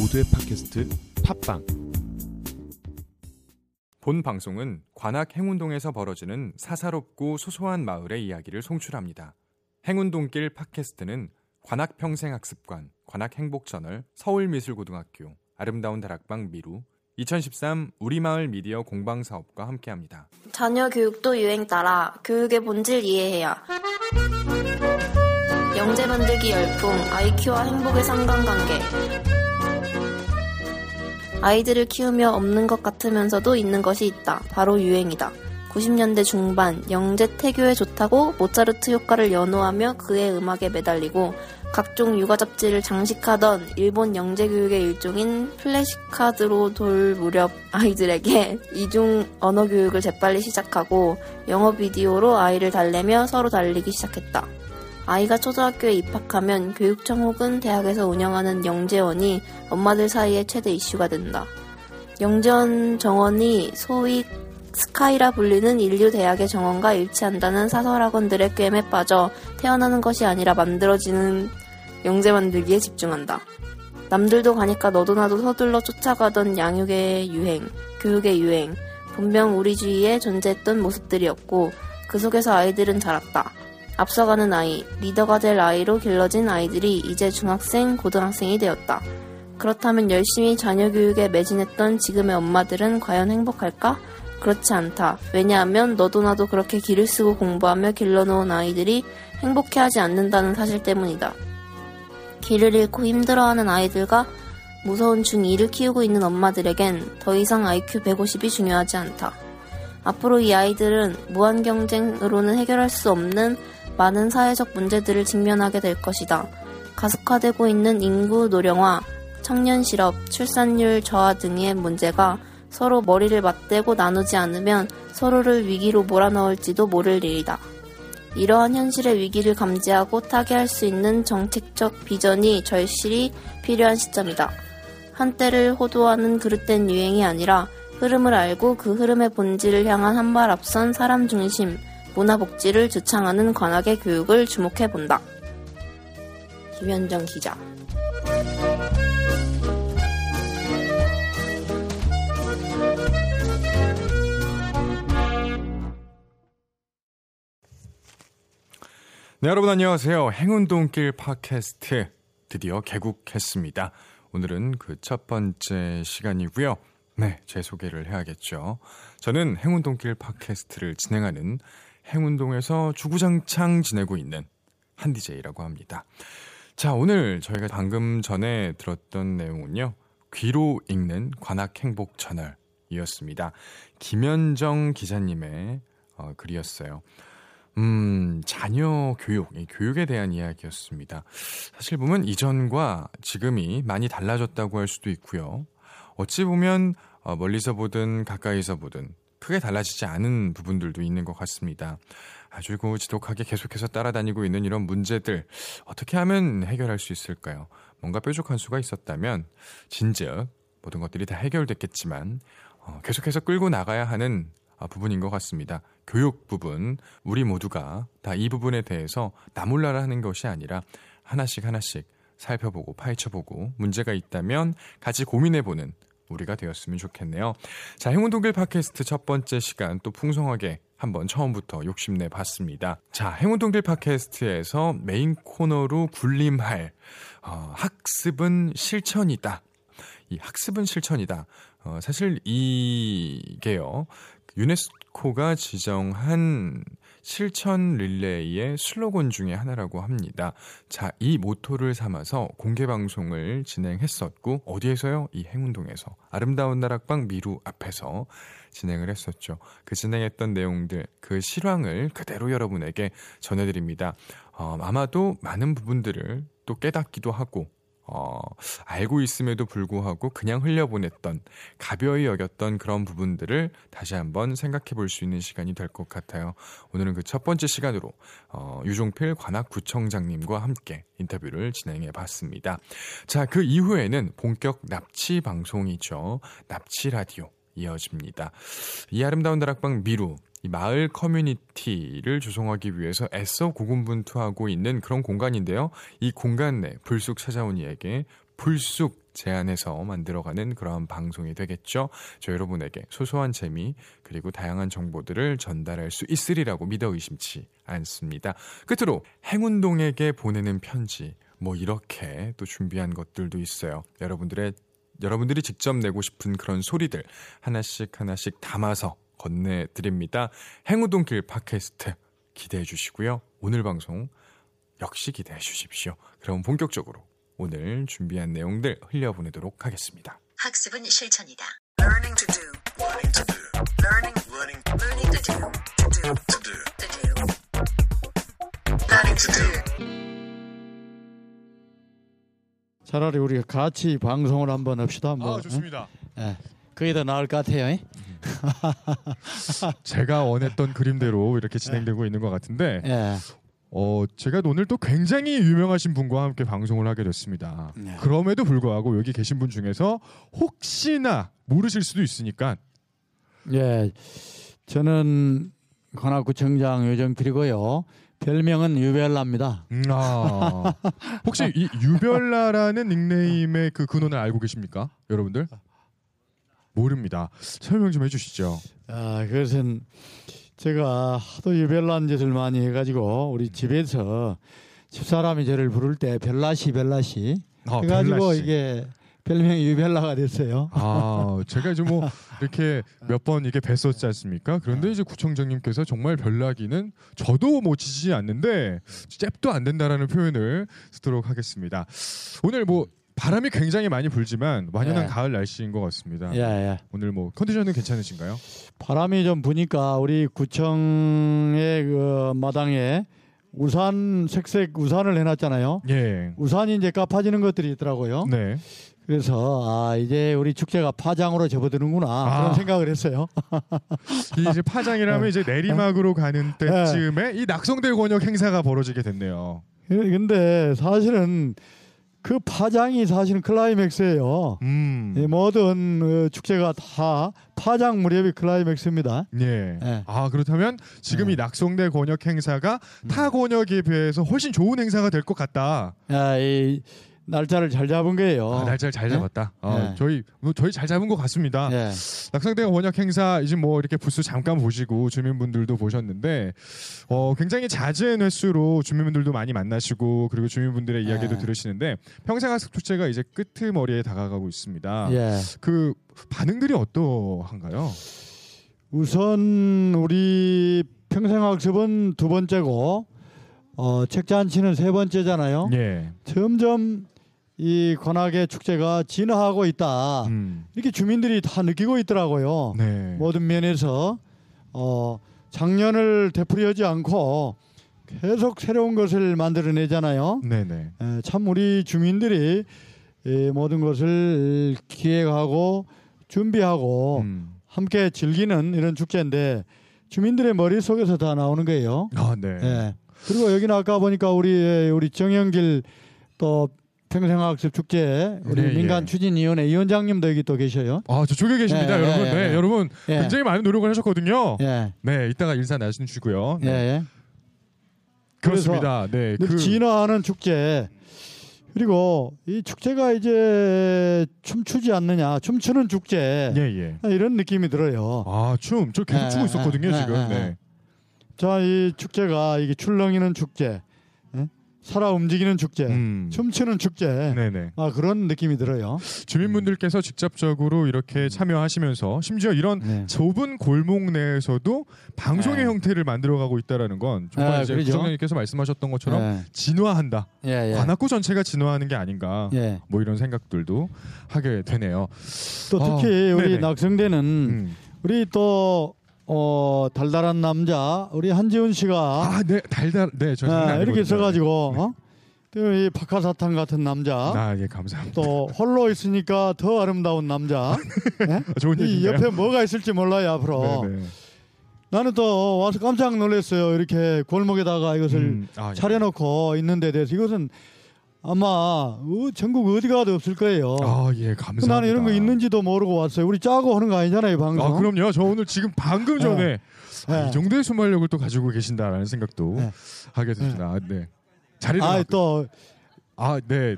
모두의 팟캐스트 팟빵 본 방송은 관악 행운동에서 벌어지는 사사롭고 소소한 마을의 이야기를 송출합니다. 행운동길 팟캐스트는 관악 평생학습관, 관악 행복저널, 서울미술고등학교, 아름다운 다락방 미루, 2013 우리마을 미디어 공방 사업과 함께합니다. 자녀 교육도 유행 따라 교육의 본질 이해해야. 영재 만들기 열풍, IQ와 행복의 상관관계. 아이들을 키우며 없는 것 같으면서도 있는 것이 있다. 바로 유행이다. 90년대 중반, 영재 태교에 좋다고 모차르트 효과를 연호하며 그의 음악에 매달리고 각종 육아 잡지를 장식하던 일본 영재 교육의 일종인 플래시카드로 돌 무렵 아이들에게 이중 언어 교육을 재빨리 시작하고 영어 비디오로 아이를 달래며 서로 달리기 시작했다. 아이가 초등학교에 입학하면 교육청 혹은 대학에서 운영하는 영재원이 엄마들 사이에 최대 이슈가 된다. 영재원 정원이 소위 스카이라 불리는 인류 대학의 정원과 일치한다는 사설학원들의 꿰매 빠져 태어나는 것이 아니라 만들어지는 영재 만들기에 집중한다. 남들도 가니까 너도 나도 서둘러 쫓아가던 양육의 유행, 교육의 유행, 분명 우리 주위에 존재했던 모습들이었고 그 속에서 아이들은 자랐다. 앞서가는 아이, 리더가 될 아이로 길러진 아이들이 이제 중학생, 고등학생이 되었다. 그렇다면 열심히 자녀 교육에 매진했던 지금의 엄마들은 과연 행복할까? 그렇지 않다. 왜냐하면 너도 나도 그렇게 기를 쓰고 공부하며 길러놓은 아이들이 행복해하지 않는다는 사실 때문이다. 길을 잃고 힘들어하는 아이들과 무서운 중2를 키우고 있는 엄마들에겐 더 이상 IQ 150이 중요하지 않다. 앞으로 이 아이들은 무한 경쟁으로는 해결할 수 없는 많은 사회적 문제들을 직면하게 될 것이다. 가속화되고 있는 인구 노령화, 청년 실업, 출산율 저하 등의 문제가 서로 머리를 맞대고 나누지 않으면 서로를 위기로 몰아넣을지도 모를 일이다. 이러한 현실의 위기를 감지하고 타개할 수 있는 정책적 비전이 절실히 필요한 시점이다. 한때를 호도하는 그릇된 유행이 아니라 흐름을 알고 그 흐름의 본질을 향한 한 발 앞선 사람 중심, 문화복지를 주창하는 관악의 교육을 주목해 본다. 김현정 기자. 네, 여러분 안녕하세요. 행운동길 팟캐스트 드디어 개국했습니다. 오늘은 그 첫 번째 시간이고요. 네, 제 소개를 해야겠죠. 저는 행운동길 팟캐스트를 진행하는 행운동에서 주구장창 지내고 있는 한디제이라고 합니다. 자, 오늘 저희가 방금 전에 들었던 내용은요. 귀로 읽는 관악 행복 채널이었습니다. 김현정 기자님의 어, 글이었어요. 음, 자녀 교육, 교육에 대한 이야기였습니다. 사실 보면 이전과 지금이 많이 달라졌다고 할 수도 있고요. 어찌 보면 어, 멀리서 보든 가까이서 보든 크게 달라지지 않은 부분들도 있는 것 같습니다. 아주 그 지독하게 계속해서 따라다니고 있는 이런 문제들 어떻게 하면 해결할 수 있을까요? 뭔가 뾰족한 수가 있었다면 진즉 모든 것들이 다 해결됐겠지만 어, 계속해서 끌고 나가야 하는 어, 부분인 것 같습니다. 교육 부분 우리 모두가 다 이 부분에 대해서 나몰라라 하는 것이 아니라 하나씩 하나씩 살펴보고 파헤쳐보고 문제가 있다면 같이 고민해보는 우리가 되었으면 좋겠네요. 자, 행운동길 팟캐스트 첫 번째 시간 또 풍성하게 한번 처음부터 욕심내 봤습니다. 자, 행운동길 팟캐스트에서 메인 코너로 군림할 어, 학습은 실천이다. 이 학습은 실천이다. 어, 사실 이게요. 유네스코가 지정한 실천 릴레이의 슬로건 중의 하나라고 합니다. 자, 이 모토를 삼아서 공개 방송을 진행했었고 어디에서요? 이 행운동에서 아름다운 나락방 미루 앞에서 진행을 했었죠. 그 진행했던 내용들, 그 실황을 그대로 여러분에게 전해드립니다. 어, 아마도 많은 부분들을 또 깨닫기도 하고 어, 알고 있음에도 불구하고 그냥 흘려보냈던 가벼이 여겼던 그런 부분들을 다시 한번 생각해 볼 수 있는 시간이 될 것 같아요. 오늘은 그 첫 번째 시간으로 어, 유종필 관악구청장님과 함께 인터뷰를 진행해 봤습니다. 자, 그 이후에는 본격 납치 방송이죠. 납치 라디오 이어집니다. 이 아름다운 다락방 미루 이 마을 커뮤니티를 조성하기 위해서 애써 고군분투하고 있는 그런 공간인데요. 이 공간 내 불쑥 찾아온 이에게 불쑥 제안해서 만들어가는 그러한 방송이 되겠죠. 저 여러분에게 소소한 재미 그리고 다양한 정보들을 전달할 수 있으리라고 믿어 의심치 않습니다. 끝으로 행운동에게 보내는 편지 뭐 이렇게 또 준비한 것들도 있어요. 여러분들의 여러분들이 직접 내고 싶은 그런 소리들 하나씩 하나씩 담아서 건네드립니다. 행운동길 팟캐스트 기대해 주시고요. 오늘 방송 역시 기대해 주십시오. 그럼 본격적으로 오늘 준비한 내용들 흘려보내도록 하겠습니다. 학습은 실천이다. Learning to do. Learning to do. Learning. Learning. Learning to do. To do. To do. To do. Learning to do. 차라리 우리가 같이 방송을 한번 합시다. 뭐. 아 좋습니다. 응? 예. 그게 더 나을 것 같아요. 잉? 제가 원했던 그림대로 이렇게 진행되고 있는 것 같은데 예. 어, 제가 오늘 또 굉장히 유명하신 분과 함께 방송을 하게 됐습니다. 네. 그럼에도 불구하고 여기 계신 분 중에서 혹시나 모르실 수도 있으니까 예. 저는 관악구청장 요정필이고요. 별명은 유벨라입니다. 음, 아, 혹시 이 유별나라는 닉네임의 그 근원을 알고 계십니까, 여러분들? 모릅니다. 설명 좀 해주시죠. 아, 그것은 제가 하도 유별난 짓을 많이 해가지고 우리 집에서 집사람이 저를 부를 때 별나시 별나시 아, 해가지고 씨. 이게 별명이 유별나가 됐어요. 아, 제가 이제 뭐 이렇게 몇 번 이게 뵀었지 않습니까? 그런데 이제 구청장님께서 정말 별나기는 저도 뭐 지지 않는데 잽도 안 된다라는 표현을 쓰도록 하겠습니다. 오늘 뭐 바람이 굉장히 많이 불지만 완연한 예. 가을 날씨인 것 같습니다. 예, 예. 오늘 뭐 컨디션은 괜찮으신가요? 바람이 좀 부니까 우리 구청의 그 마당에 우산 색색 우산을 해놨잖아요. 예. 우산이 이제 까파지는 것들이 있더라고요. 네. 그래서 아 이제 우리 축제가 파장으로 접어드는구나 아. 그런 생각을 했어요. 이 이제 파장이라면 이제 내리막으로 가는 때쯤에 이 낙성대 권역 행사가 벌어지게 됐네요. 근데 사실은 그 파장이 사실은 클라이맥스예요. 음. 이 모든 어, 축제가 다 파장 무렵이 클라이맥스입니다. 예. 예. 아 그렇다면 지금 예. 이 낙성대 권역 행사가 음. 타 권역에 비해서 훨씬 좋은 행사가 될 것 같다. 아, 이 날짜를 잘 잡은 거예요. 아, 날짜를 잘 예? 잡았다. 어, 예. 저희 뭐 저희 잘 잡은 것 같습니다. 예. 낙성대 권역 행사 이제 뭐 이렇게 부스 잠깐 보시고 주민분들도 보셨는데 어, 굉장히 잦은 횟수로 주민분들도 많이 만나시고 그리고 주민분들의 이야기도 예. 들으시는데 평생학습 축제가 이제 끄트머리에 다가가고 있습니다. 예. 그 반응들이 어떠한가요? 우선 우리 평생학습은 두 번째고 어, 책잔치는 세 번째잖아요. 예. 점점 이 관악의 축제가 진화하고 있다. 음. 이렇게 주민들이 다 느끼고 있더라고요. 네. 모든 면에서 어, 작년을 되풀이하지 않고 계속 새로운 것을 만들어내잖아요. 네네. 에, 참 우리 주민들이 이 모든 것을 기획하고 준비하고 음. 함께 즐기는 이런 축제인데 주민들의 머릿속에서 다 나오는 거예요. 아, 네. 예. 그리고 여기는 아까 보니까 우리 우리 정영길 또 평생학습 축제 우리 네, 민간 예. 추진위원회 위원장님도 여기 또 계셔요. 아, 저쪽에 계십니다, 예, 여러분. 예, 네, 예. 여러분 예. 굉장히 많은 노력을 하셨거든요. 예. 네, 이따가 인사 나누시고요. 예. 네. 예. 그렇습니다. 네, 늘그 진화하는 축제. 그리고 이 축제가 이제 춤추지 않느냐, 춤추는 축제 예, 예. 이런 느낌이 들어요. 아, 춤. 저 계속 예, 추고 있었거든요, 예, 지금. 예, 네. 예. 자, 이 축제가 이게 출렁이는 축제, 예? 살아 움직이는 축제, 음. 춤추는 축제. 네, 네. 아 그런 느낌이 들어요. 주민분들께서 직접적으로 이렇게 참여하시면서 심지어 이런 네. 좁은 골목 내에서도 방송의 네. 형태를 만들어가고 있다라는 건 정말 아, 이제 그러죠. 부장님께서 말씀하셨던 것처럼 예. 진화한다. 예, 예. 관악구 전체가 진화하는 게 아닌가. 예. 뭐 이런 생각들도 하게 되네요. 또 특히 아, 우리 네네. 낙성대는 음. 우리 또 어, 달달한 남자 우리 한지훈 씨가 아, 네, 달달, 네, 저 장난 아, 이렇게 아니거든요. 써가지고 어? 또이 박하사탕 같은 남자 아, 예, 감사합니다. 또 홀로 있으니까 더 아름다운 남자 예? 좋은 이 얘기인데요. 옆에 뭐가 있을지 몰라요 앞으로 네, 네. 나는 또 와서 깜짝 놀랐어요 이렇게 골목에다가 이것을 음, 아, 예. 차려놓고 있는 데 대해서 이것은 아마 어, 전국 어디 가도 없을 거예요 아, 예, 감사합니다. 나는 이런 거 있는지도 모르고 왔어요 우리 짜고 하는 거 아니잖아요 이 방송 아, 그럼요. 저 오늘 지금 방금 전에 아, 네. 이 정도의 순발력을 또 가지고 계신다라는 생각도 네. 하게 됩니다. 아, 네. 자리를 아, 아, 또 아, 네.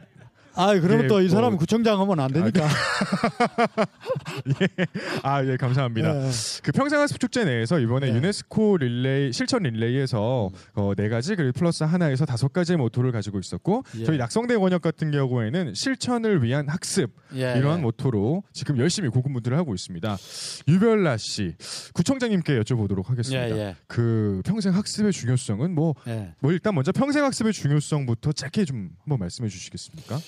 아, 그러면 예, 또이 뭐- 사람 구청장 하면 안 되니까. 아, 예, 감사합니다. 예. 그 평생학습 축제 내에서 이번에 네. 유네스코 릴레이 실천 릴레이에서 어, 네 가지 그리고 플러스 하나에서 다섯 가지의 모토를 가지고 있었고 예. 저희 낙성대 원역 같은 경우에는 실천을 위한 학습 예, 이러한 예. 모토로 지금 열심히 고군분투를 하고 있습니다. 유별나 씨 구청장님께 여쭤보도록 하겠습니다. 예, 예. 그 평생 학습의 중요성은 뭐, 예. 뭐 일단 먼저 평생 학습의 중요성부터 짧게 좀 한번 말씀해 주시겠습니까?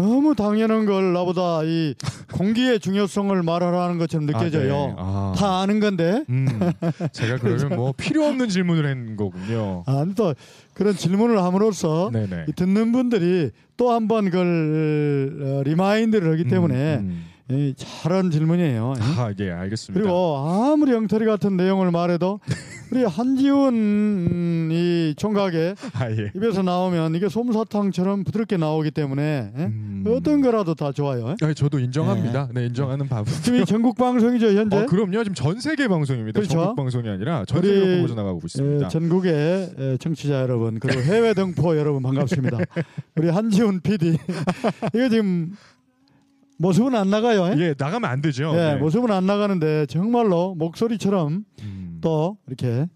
너무 당연한 걸 나보다 이 공기의 중요성을 말하라는 것처럼 느껴져요. 아, 네. 아. 다 아는 건데. 음, 제가 그러면 뭐 필요 없는 질문을 한 거군요. 아니 또 그런 질문을 함으로써 네네. 이 듣는 분들이 또 한 번 그걸 어, remind를 하기 때문에 음, 이 잘한 질문이에요. 음. 아, 예, 알겠습니다. 그리고 아무리 엉터리 같은 내용을 말해도 우리 한지훈 이 총각의 아, 예. 입에서 나오면 이게 솜사탕처럼 부드럽게 나오기 때문에 예? 음. 어떤 거라도 다 좋아요. 아, 저도 인정합니다. 네, 인정하는 바보. 지금 이 전국 방송이죠 현재. 어, 그럼요. 지금 전 세계 방송입니다. 그렇죠. 전국 방송이 아니라 전 세계로 뻗어 나가고 있습니다. 예, 전국의 예, 청취자 여러분 그리고 해외 등포 여러분 반갑습니다. 우리 한지훈 PD 이거 지금 모습은 안 나가요. 예? 예, 나가면 안 되죠. 예, 네. 모습은 안 나가는데 정말로 목소리처럼 음. 또 이렇게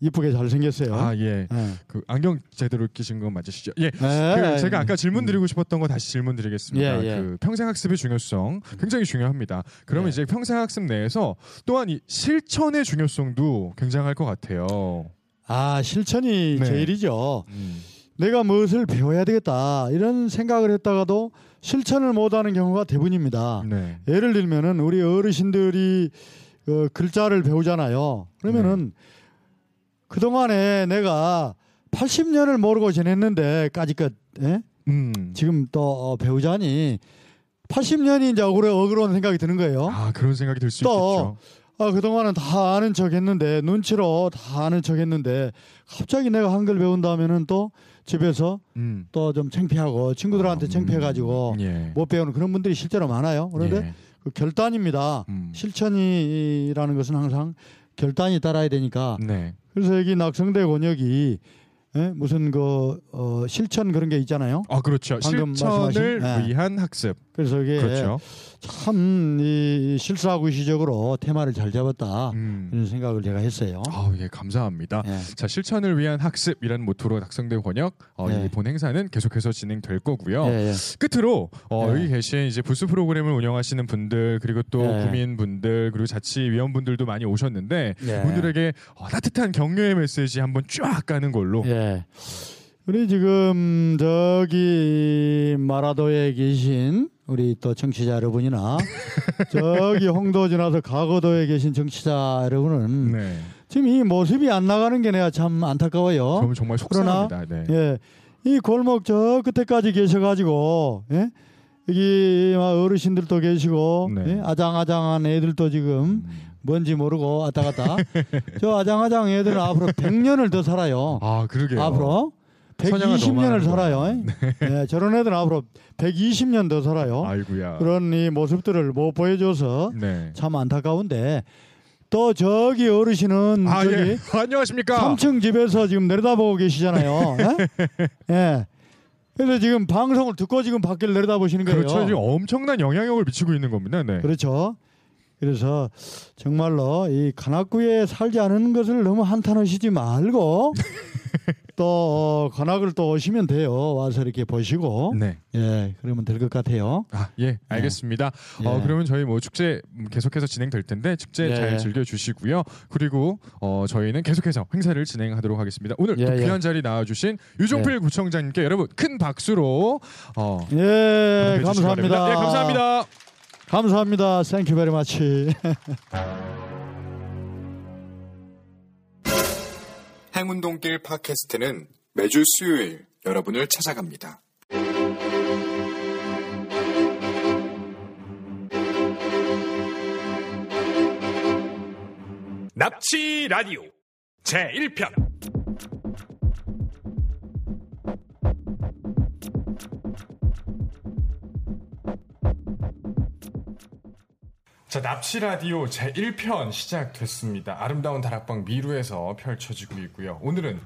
이쁘게 잘 생겼어요. 아, 예. 예. 그 안경 제대로 끼신 건 맞으시죠? 예. 예. 그 제가 아까 질문 드리고 싶었던 거 다시 질문 드리겠습니다. 예, 예. 그 평생 학습의 중요성 굉장히 중요합니다. 그러면 예. 이제 평생 학습 내에서 또한 이 실천의 중요성도 굉장할 것 같아요. 아 실천이 네. 제일이죠. 음. 내가 무엇을 배워야 되겠다 이런 생각을 했다가도 실천을 못하는 경우가 대부분입니다. 네. 예를 들면은 우리 어르신들이 어, 글자를 배우잖아요. 그러면은 그 동안에 내가 80년을 모르고 지냈는데 까지껏 예? 음. 지금 또 어, 배우자니 80년이 이제 억울해 억울한 생각이 드는 거예요. 아, 그런 생각이 들수또 있겠죠. 아, 그동안은 다 아는 척 했는데, 눈치로 다 아는 척 했는데, 갑자기 내가 한글 배운다면은 또 집에서 음. 또좀 창피하고 친구들한테 음. 창피해가지고 예. 못 배우는 그런 분들이 실제로 많아요. 그런데 예. 그 결단입니다. 음. 실천이라는 것은 항상 결단이 따라야 되니까. 네. 그래서 여기 낙성대 권역이 예? 무슨 그 어, 실천 그런 게 있잖아요. 아, 그렇죠. 방금 실천을 말씀하신, 네. 위한 학습. 그래서 이게 그렇죠. 참이 실사구시적으로 테마를 잘 잡았다 음. 이런 생각을 제가 했어요. 아, 예, 감사합니다. 예. 자, 실천을 위한 학습이라는 모토로 낙성대 권역 어, 네. 이본 행사는 계속해서 진행될 거고요. 예, 예. 끝으로 어, 네. 여기 계신 이제 부스 프로그램을 운영하시는 분들 그리고 또 네. 구민분들 그리고 자치위원분들도 많이 오셨는데 예. 분들에게 어, 따뜻한 격려의 메시지 한번 쫙 가는 걸로 예. 우리 지금 저기 마라도에 계신 우리 또 청취자 여러분이나 저기 홍도 지나서 가거도에 계신 청취자 여러분은 네. 지금 이 모습이 안 나가는 게 내가 참 안타까워요. 저는 정말 속상합니다. 네. 예. 이 골목 저 끝에까지 계셔가지고, 예? 여기 막 어르신들도 계시고, 네. 예? 아장아장한 애들도 지금 뭔지 모르고 왔다 갔다. 저 아장아장 애들은 앞으로 100년을 더 살아요. 아, 그러게요. 앞으로. 선양을 너무 120년을 하는 살아요. 예, 저런 애들은 앞으로 120년 더 살아요. 아이고야. 그런 이 모습들을 못 보여줘서 네. 참 안타까운데 또 저기 어르신은 아, 저기 예. 안녕하십니까? 3층 집에서 지금 내려다보고 계시잖아요. 예? 예. 그래서 지금 방송을 듣고 지금 밖을 내려다보시는 거예요. 그렇죠. 지금 엄청난 영향력을 미치고 있는 겁니다. 네. 그렇죠. 그래서 정말로 이 관악구에 살지 않은 것을 너무 한탄하시지 말고 또 어, 관악을 또 오시면 돼요. 와서 이렇게 보시고 네. 예 그러면 될 것 같아요. 아, 예, 알겠습니다. 예. 어, 그러면 저희 뭐 축제 음, 계속해서 진행될 텐데 축제 예. 잘 즐겨 주시고요. 그리고 어, 저희는 계속해서 행사를 진행하도록 하겠습니다. 오늘 또 예, 예. 귀한 자리 나와 주신 유종필 구청장님께 여러분 큰 박수로 어, 예 감사합니다. 바랍니다. 예, 감사합니다. 감사합니다. Thank you very much. 행운동길 팟캐스트는 매주 수요일 여러분을 찾아갑니다. 납치 라디오 제 1편 자, 납치 라디오 제 1편 시작됐습니다. 아름다운 다락방 미루에서 펼쳐지고 있고요. 오늘은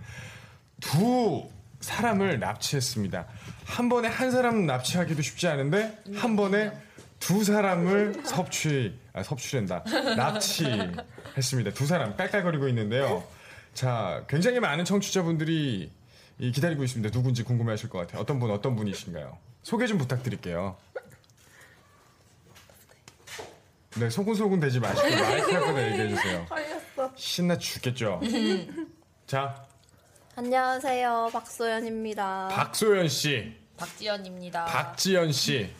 두 사람을 납치했습니다. 한 번에 한 사람 납치하기도 쉽지 않은데 한 번에 두 사람을 섭취 아, 섭취된다 납치했습니다. 두 사람 깔깔거리고 있는데요. 자, 굉장히 많은 청취자분들이 이 기다리고 있습니다. 누군지 궁금해하실 것 같아요. 어떤 분 어떤 분이신가요? 소개 좀 부탁드릴게요. 네, 소곤소곤 되지 마시고 마이크 갖다 얘기해 주세요. 신나 죽겠죠. 자, 안녕하세요. 박소연입니다. 박소연 씨, 박지연입니다. 박지연 씨,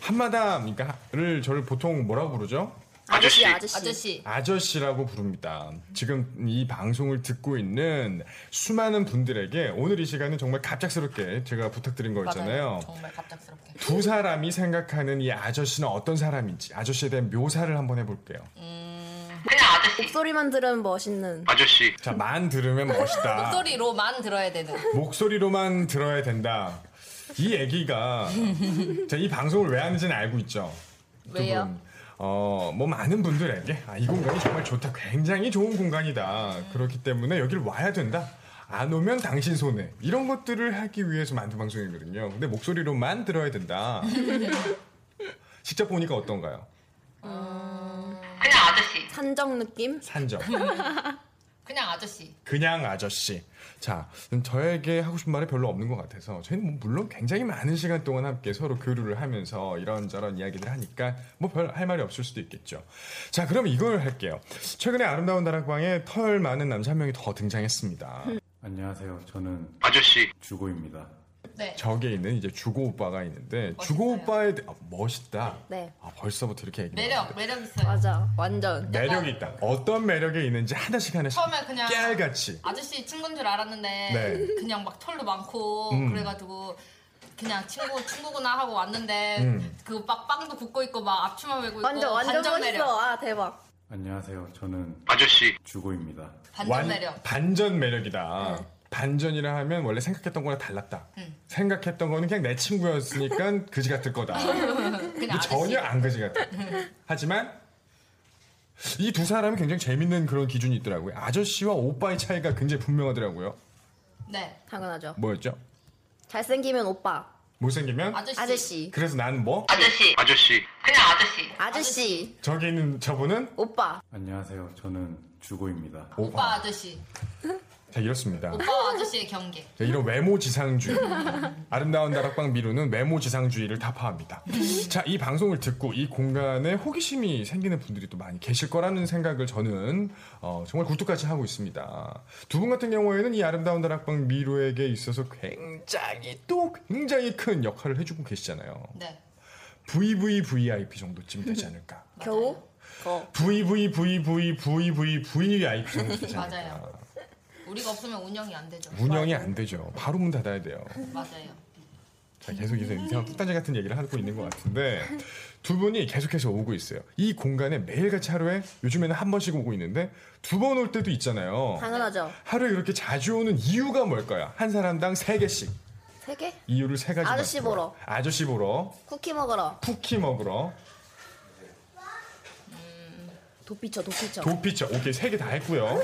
한마담을 저를 보통 뭐라고 부르죠? 아저씨, 아저씨. 아저씨. 아저씨라고 부릅니다. 지금 이 방송을 듣고 있는 수많은 분들에게 오늘 이 시간은 정말 갑작스럽게 제가 부탁드린 거 있잖아요. 맞아요. 정말 갑작스럽게. 두 사람이 생각하는 이 아저씨는 어떤 사람인지 아저씨에 대한 묘사를 한번 해볼게요. 목소리만 들으면 멋있는. 자, 만 들으면 멋있다. 목소리로만 들어야 되는. 목소리로만 들어야 된다. 이 얘기가 자, 이 방송을 왜 하는지는 알고 있죠. 두 왜요? 분. 어, 뭐 많은 분들에게 아, 이 공간이 정말 좋다. 굉장히 좋은 공간이다. 그렇기 때문에 여기를 와야 된다. 안 오면 당신 손해. 이런 것들을 하기 위해서 만든 방송이거든요. 근데 목소리로만 들어야 된다. 직접 보니까 어떤가요? 산적 느낌? 산적. 그냥 아저씨. 그냥 아저씨. 자, 그럼 저에게 하고 싶은 말이 별로 없는 것 같아서 저희는 뭐 물론 굉장히 많은 시간 동안 함께 서로 교류를 하면서 이런저런 이야기를 하니까 뭐 별 할 말이 없을 수도 있겠죠. 자, 그럼 이걸 할게요. 최근에 아름다운 다락방에 털 많은 남자 한 명이 더 등장했습니다. 안녕하세요. 저는 아저씨 주고입니다. 네. 저기에 있는 이제 주고 오빠가 있는데 주고 멋있어요. 오빠에 대... 아, 멋있다. 네. 아, 벌써부터 이렇게 얘기. 매력, 매력 있어요. 맞아. 완전. 매력이 있다. 어떤 매력이 있는지 하나씩 하나씩 처음에 그냥 깨알같이. 아저씨 친구인 줄 알았는데 네. 그냥 막 털도 많고 음. 그래가지고 그냥 친구 친구구나 하고 왔는데 음. 그막 빵도 굽고 있고 막 앞치마 메고 있고 완전, 완전 반전 멋있어. 매력. 아, 대박. 안녕하세요. 저는 아저씨 주고입니다. 반전 완- 매력. 반전 매력이다. 반전이라 하면 원래 생각했던 거랑 달랐다. 생각했던 거는 그냥 내 친구였으니까 그지 같을 거다. 근데. 전혀 안 그지 같아. 하지만 이 두 사람은 굉장히 재밌는 그런 기준이 있더라고요. 아저씨와 오빠의 차이가 굉장히 분명하더라고요. 네. 당연하죠. 뭐였죠? 잘생기면 오빠. 못생기면? 아저씨. 아저씨. 그래서 나는 뭐? 아저씨 아저씨 그냥 아저씨 아저씨. 저기 있는 저분은? 오빠. 안녕하세요. 저는 주고입니다. 오빠 아저씨. 자, 이렇습니다. 오빠 아저씨의 경계. 자, 이런 외모 지상주의. 아름다운 다락방 미루는 외모 지상주의를 타파합니다. 자, 이 방송을 듣고 이 공간에 호기심이 생기는 분들이 또 많이 계실 거라는 생각을 저는 어, 정말 굴뚝같이 하고 있습니다. 두 분 같은 경우에는 이 아름다운 다락방 미루에게 있어서 굉장히 또 굉장히 큰 역할을 해주고 계시잖아요. 네. VVVIP 정도쯤 되지 않을까. 겨우? 거. VVVVVVVIP 정도 되지 않을까. 맞아요. 우리가 없으면 운영이 안 되죠. 운영이 안 되죠. 바로 문 닫아야 돼요. 맞아요. 자, 계속 이제 이상한 뚝단지 같은 얘기를 하고 있는 것 같은데 두 분이 계속해서 오고 있어요. 이 공간에 매일같이 하루에 요즘에는 한 번씩 오고 있는데 두 번 올 때도 있잖아요. 당연하죠. 하루에 이렇게 자주 오는 이유가 뭘까요? 한 사람당 세 개씩 세 개? 이유를 세 가지. 아저씨. 보러. 아저씨 보러. 쿠키 먹으러. 쿠키 먹으러. 도피처, 도피처. 도피처. 오케이 세 개 다 했고요.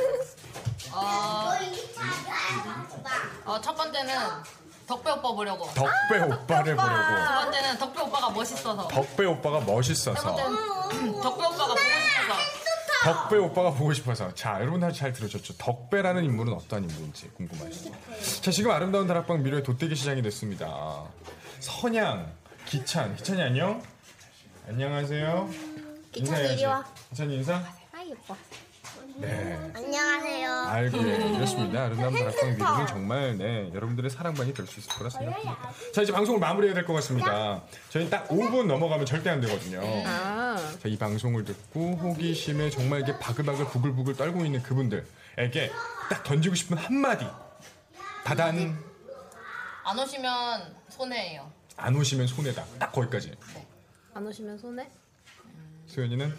어, 첫 번째는 덕배 오빠 보려고. 덕배 오빠를 두 보려고. 번째는 덕배 오빠가 멋있어서. 덕배 오빠가 세 멋있어서. 번째는 덕배 오빠가 보고 싶어서. 덕배 오빠가 보고 싶어서. 자, 여러분 잘 들으셨죠? 덕배라는 인물은 어떠한 인물인지 궁금하시죠? 자, 지금 아름다운 다락방 미래의 돗대기 시장이 됐습니다. 선양, 기찬. 기찬이 안녕? 안녕하세요. 기찬이. 이리 와. 기찬이 인사? 아, 예뻐. 네. 안녕하세요. 알고 예, 이렇습니다. 아름다운 다락방 미래는 정말 네, 여러분들의 사랑방이 될 수 있을 거라 생각합니다. 자, 이제 방송을 마무리해야 될 것 같습니다. 저희는 딱 5분 넘어가면 절대 안 되거든요. 아, 자, 이 방송을 듣고 호기심에 정말 이게 바글바글 부글부글 떨고 있는 그분들에게 딱 던지고 싶은 한마디. 다단 안 오시면 손해예요. 안 오시면 손해다. 딱 거기까지. 안 오시면 손해? 수연이는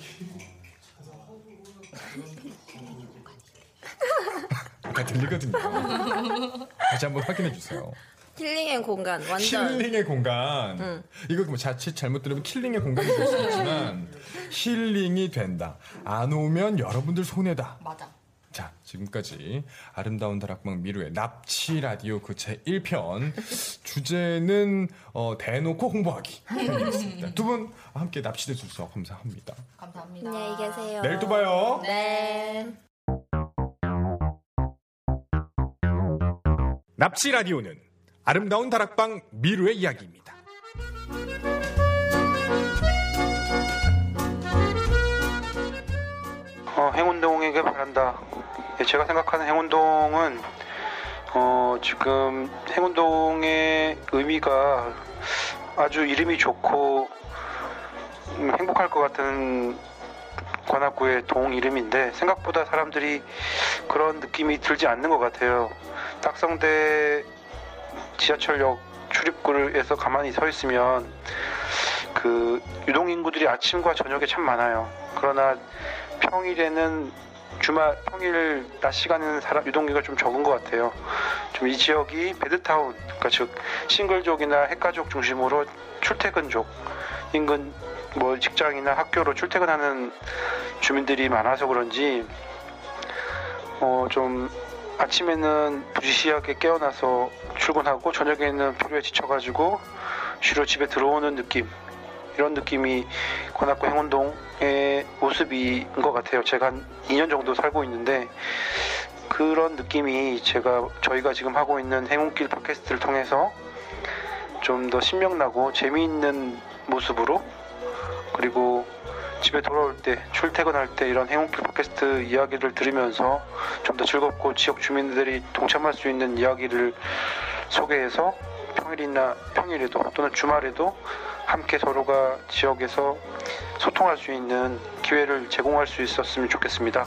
다 들리거든요. 다시 한번 확인해 주세요. 힐링의 공간. 완전. 힐링의 공간. 이거 뭐 자칫 잘못 들으면 킬링의 공간이 될 수 있지만 힐링이 된다. 안 오면 여러분들 손해다. 맞아. 자, 지금까지 아름다운 다락방 미루의 납치 라디오 그 제 1편 주제는 어, 대놓고 홍보하기 편이었습니다. 두 분 함께 납치돼 주셔서 감사합니다. 감사합니다. 안녕히 계세요. 내일 또 봐요. 네. 납치 라디오는 아름다운 다락방 미루의 이야기입니다. 행운동에게 바란다. 예, 제가 생각하는 행운동은 어, 지금 행운동의 의미가 아주 이름이 좋고 음, 행복할 것 같은 관악구의 동 이름인데 생각보다 사람들이 그런 느낌이 들지 않는 것 같아요. 딱성대 지하철역 출입구에서 가만히 서 있으면 그 유동 인구들이 아침과 저녁에 참 많아요. 그러나 평일에는 주말 평일 낮 시간에는 사람 유동기가 좀 적은 것 같아요. 좀 이 지역이 베드타운, 그러니까 즉 싱글족이나 핵가족 중심으로 출퇴근족 인근 뭐 직장이나 학교로 출퇴근하는 주민들이 많아서 그런지 어 좀 아침에는 부지시하게 깨어나서 출근하고 저녁에는 피로에 지쳐가지고 쉬러 집에 들어오는 느낌 이런 느낌이 관악구 행운동의 모습인 것 같아요. 제가 한 2년 정도 살고 있는데 그런 느낌이 제가 저희가 지금 하고 있는 행운길 팟캐스트를 통해서 좀 더 신명나고 재미있는 모습으로 그리고 집에 돌아올 때 출퇴근할 때 이런 행운길 팟캐스트 이야기를 들으면서 좀 더 즐겁고 지역 주민들이 동참할 수 있는 이야기를 소개해서 평일이나 평일에도 또는 주말에도 함께 서로가 지역에서 소통할 수 있는 기회를 제공할 수 있었으면 좋겠습니다.